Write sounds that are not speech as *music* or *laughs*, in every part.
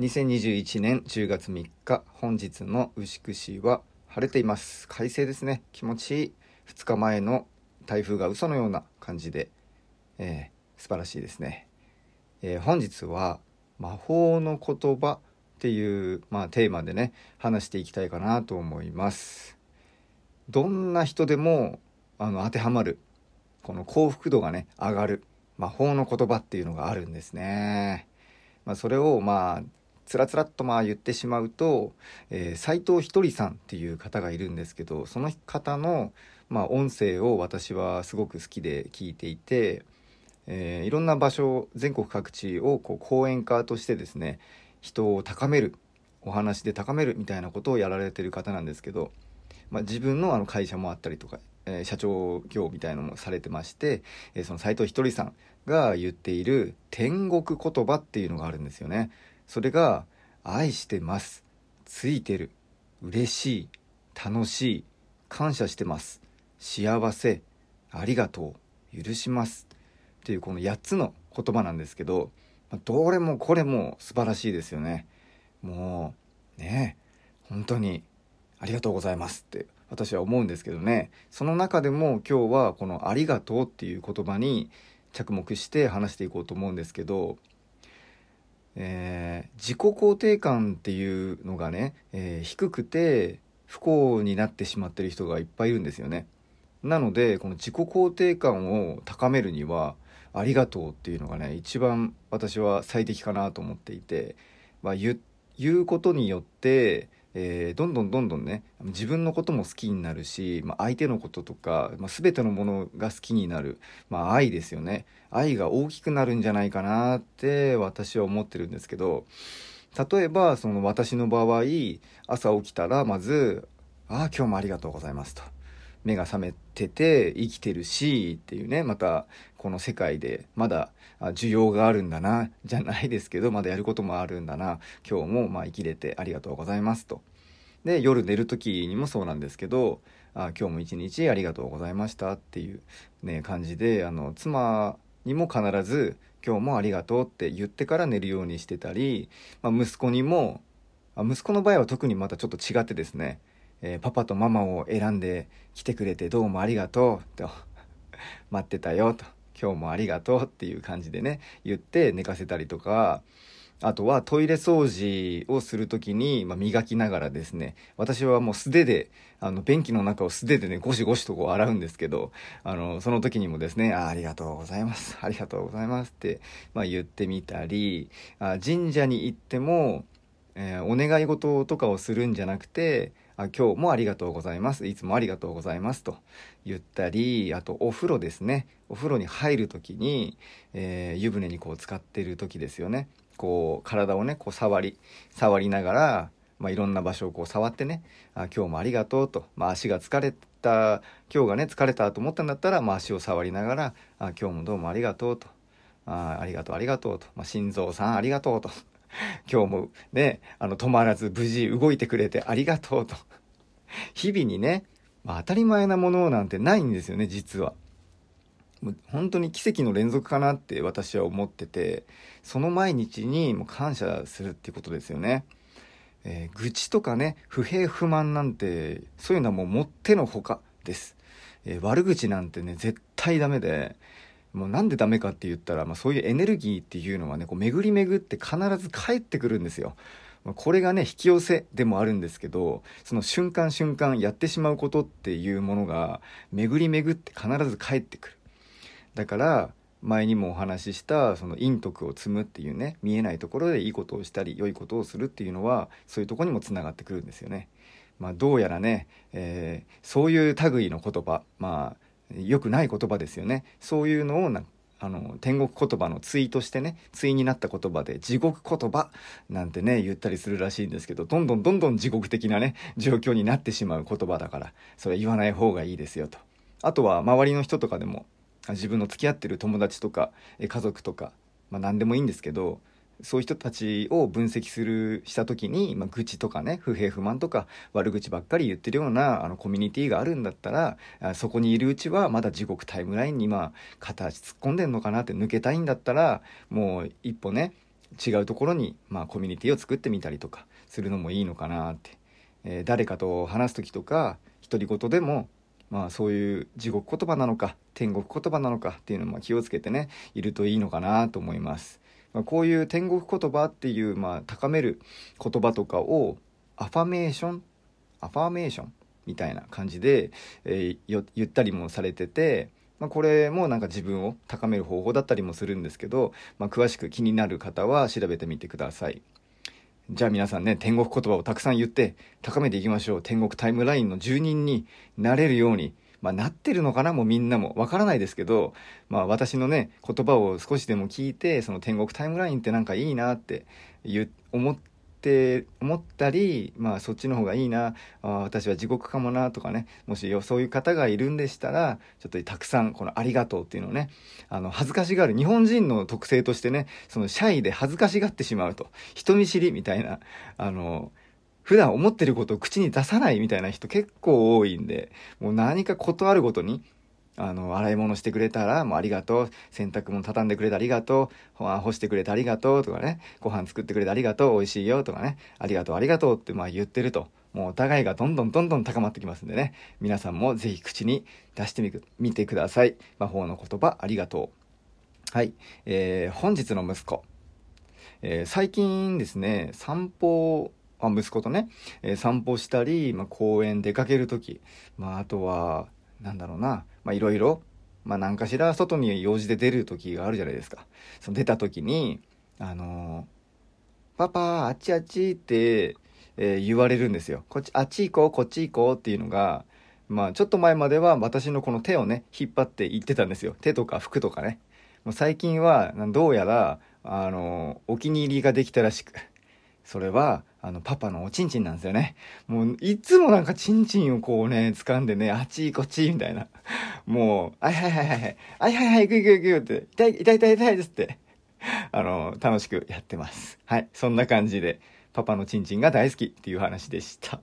2021年10月3日本日の牛久市は晴れています。快晴ですね。気持ちいい。2日前の台風が嘘のような感じで、えー、素晴らしいですね、えー、本日は魔法の言葉っていう、まあ、テーマでね話していきたいかなと思います。どんな人でもあの当てはまるこの幸福度がね上がる魔法の言葉っていうのがあるんですね。まあ、それをまあつらつらっとまあ言ってしまうと、えー、藤ひとりさんっていう方がいるんですけどその方の、まあ、音声を私はすごく好きで聞いていて、えー、いろんな場所全国各地をこう講演家としてですね人を高めるお話で高めるみたいなことをやられてる方なんですけど、まあ、自分のあの会社もあったりとか、えー、社長業みたいのもされてまして、え、その斉藤ひとりさんが言っている天国言葉っていうのがあるんですよね。それが愛してます。ついてる。嬉しい。楽しい。感謝してます。幸せ。ありがとう。許します。っていうこの8つの言葉なんですけどどれもこれも素晴らしいですよね。もうね本当にありがとうございます。って私は思うんですけどね。その中でも今日はこの「ありがとう」っていう言葉に着目して話していこうと思うんですけどえー、自己肯定感っていうのがね、えー、低くて不幸になってしまってる人がいっぱいいるんですよね。なのでこの自己肯定感を高めるには「ありがとう」っていうのがね一番私は最適かなと思っていて、まあ、言うことによってえー、どんどんどんどんね自分のことも好きになるし、まあ、相手のこととか、まあ、全てのものが好きになる、まあ、愛ですよね愛が大きくなるんじゃないかなって私は思ってるんですけど例えばその私の場合朝起きたらまず「ああ今日もありがとうございます」と。目が覚めてて生きてるしっていうねまたこの世界でまだ需要があるんだなじゃないですけどまだやることもあるんだな今日もまあ生きれてありがとうございますと。で夜寝る時にもそうなんですけどあ今日も一日ありがとうございましたっていう、ね、感じであの妻にも必ず今日もありがとうって言ってから寝るようにしてたり、まあ、息子にも息子の場合は特にまたちょっと違ってですねえー、パパとママを選んで来てくれてどうもありがとう。と *laughs* 待ってたよ。と今日もありがとうっていう感じでね言って寝かせたりとか。あとはトイレ掃除をする時に、まあ、磨きながらですね私はもう素手であの便器の中を素手でねゴシゴシとこう洗うんですけどあのその時にもですねあありがとうございます。*laughs* ありがとうございますって、まあ、言ってみたりあ神社に行っても、えー、お願い事とかをするんじゃなくてあ今日もありがとうございます。いつもありがとうございますと言ったり、あとお風呂ですね。お風呂に入る時に、えー、湯船にこう使ってる時ですよね。こう体をね、こう触り、触りながら、まあ、いろんな場所をこう触ってね、あ今日もありがとうと、まあ、足が疲れた、今日がね、疲れたと思ったんだったら、まあ、足を触りながら、あ今日もどうもありがとうと、あありがとうありがとうと、まあ、心臓さんありがとうと。*laughs* 今日もね、あの、止まらず無事動いてくれてありがとうと。日々にね、まあ、当たり前なものなんてないんですよね、実は。もう本当に奇跡の連続かなって私は思ってて、その毎日にも感謝するっていうことですよね。えー、愚痴とかね、不平不満なんて、そういうのはもうもってのほかです。えー、悪口なんてね、絶対ダメで、もうなんでダメかって言ったら、まあ、そういうエネルギーっていうのはねこう巡り巡って必ず帰ってくるんですよ。まあ、これがね引き寄せでもあるんですけどその瞬間瞬間やってしまうことっていうものが巡り巡って必ず帰ってくる。だから前にもお話ししたその陰徳を積むっていうね見えないところでいいことをしたり良いことをするっていうのはそういうとこにもつながってくるんですよね。まあ、どうやらね、えー、そういう類の言葉まあ良くない言葉ですよね。そういうのをなあの天国言葉の対としてね対になった言葉で地獄言葉なんてね言ったりするらしいんですけどどんどんどんどん地獄的なね状況になってしまう言葉だからそれ言わない方がいいですよと。あとは周りの人とかでも自分の付き合ってる友達とか家族とか、まあ、何でもいいんですけどそういう人たちを分析するした時に、まあ、愚痴とかね不平不満とか悪口ばっかり言ってるようなあのコミュニティがあるんだったらそこにいるうちはまだ地獄タイムラインに今片足突っ込んでんのかなって抜けたいんだったらもう一歩ね違うところに、まあ、コミュニティを作ってみたりとかするのもいいのかなって、えー、誰かと話す時とか独り言でもまあそういう地獄言葉なのか天国言葉なのかっていうのも気をつけてねいるといいのかなと思います。まあ、こういう天国言葉っていう、まあ、高める言葉とかをアファメーションアファメーションみたいな感じで、えー、言ったりもされてて、まあ、これもなんか自分を高める方法だったりもするんですけど、まあ、詳しく気になる方は調べてみてください。じゃあ皆さんね、天国言葉をたくさん言って高めていきましょう。天国タイムラインの住人になれるように。まあ、なってるのかなもうみんなも。わからないですけど、まあ、私のね、言葉を少しでも聞いて、その天国タイムラインってなんかいいなって思っって思ったり、まあそっちの方がいいな、あ私は地獄かもなとかね、もしそういう方がいるんでしたら、ちょっとたくさんこのありがとうっていうのをね、あの恥ずかしがる、日本人の特性としてね、そのシャイで恥ずかしがってしまうと、人見知りみたいな、あの、普段思ってることを口に出さないみたいな人結構多いんで、もう何かことあるごとに、あの、洗い物してくれたら、もうありがとう。洗濯物畳んでくれてありがとう。干してくれてありがとう。とかね。ご飯作ってくれてありがとう。美味しいよ。とかね。ありがとう、ありがとうってまあ言ってると。もうお互いがどんどんどんどん高まってきますんでね。皆さんもぜひ口に出してみみてください。魔法の言葉、ありがとう。はい。えー、本日の息子。えー、最近ですね、散歩あ息子とね、えー、散歩したり、まあ、公園出かける時、まあ、あとは、なんだろうな、まあいろいろ、まあ何かしら外に用事で出る時があるじゃないですか。その出た時に、あのー、パパ、あっちあっちって、えー、言われるんですよ。こっち、あっち行こう、こっち行こうっていうのが、まあちょっと前までは私のこの手をね、引っ張って行ってたんですよ。手とか服とかね。もう最近は、どうやら、あのー、お気に入りができたらしく、それは、あの、パパのおちんちんなんですよね。もう、いつもなんかちんちんをこうね、掴んでね、あっちこっちみたいな。もう、はいはいはいはい、はいはいはい、行く行く行くって、痛い痛い痛い痛いですって。あの、楽しくやってます。はい。そんな感じで、パパのちんちんが大好きっていう話でした。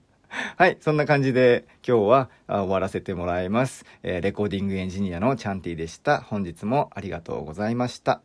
はい。そんな感じで今日は終わらせてもらいます。えー、レコーディングエンジニアのチャンティでした。本日もありがとうございました。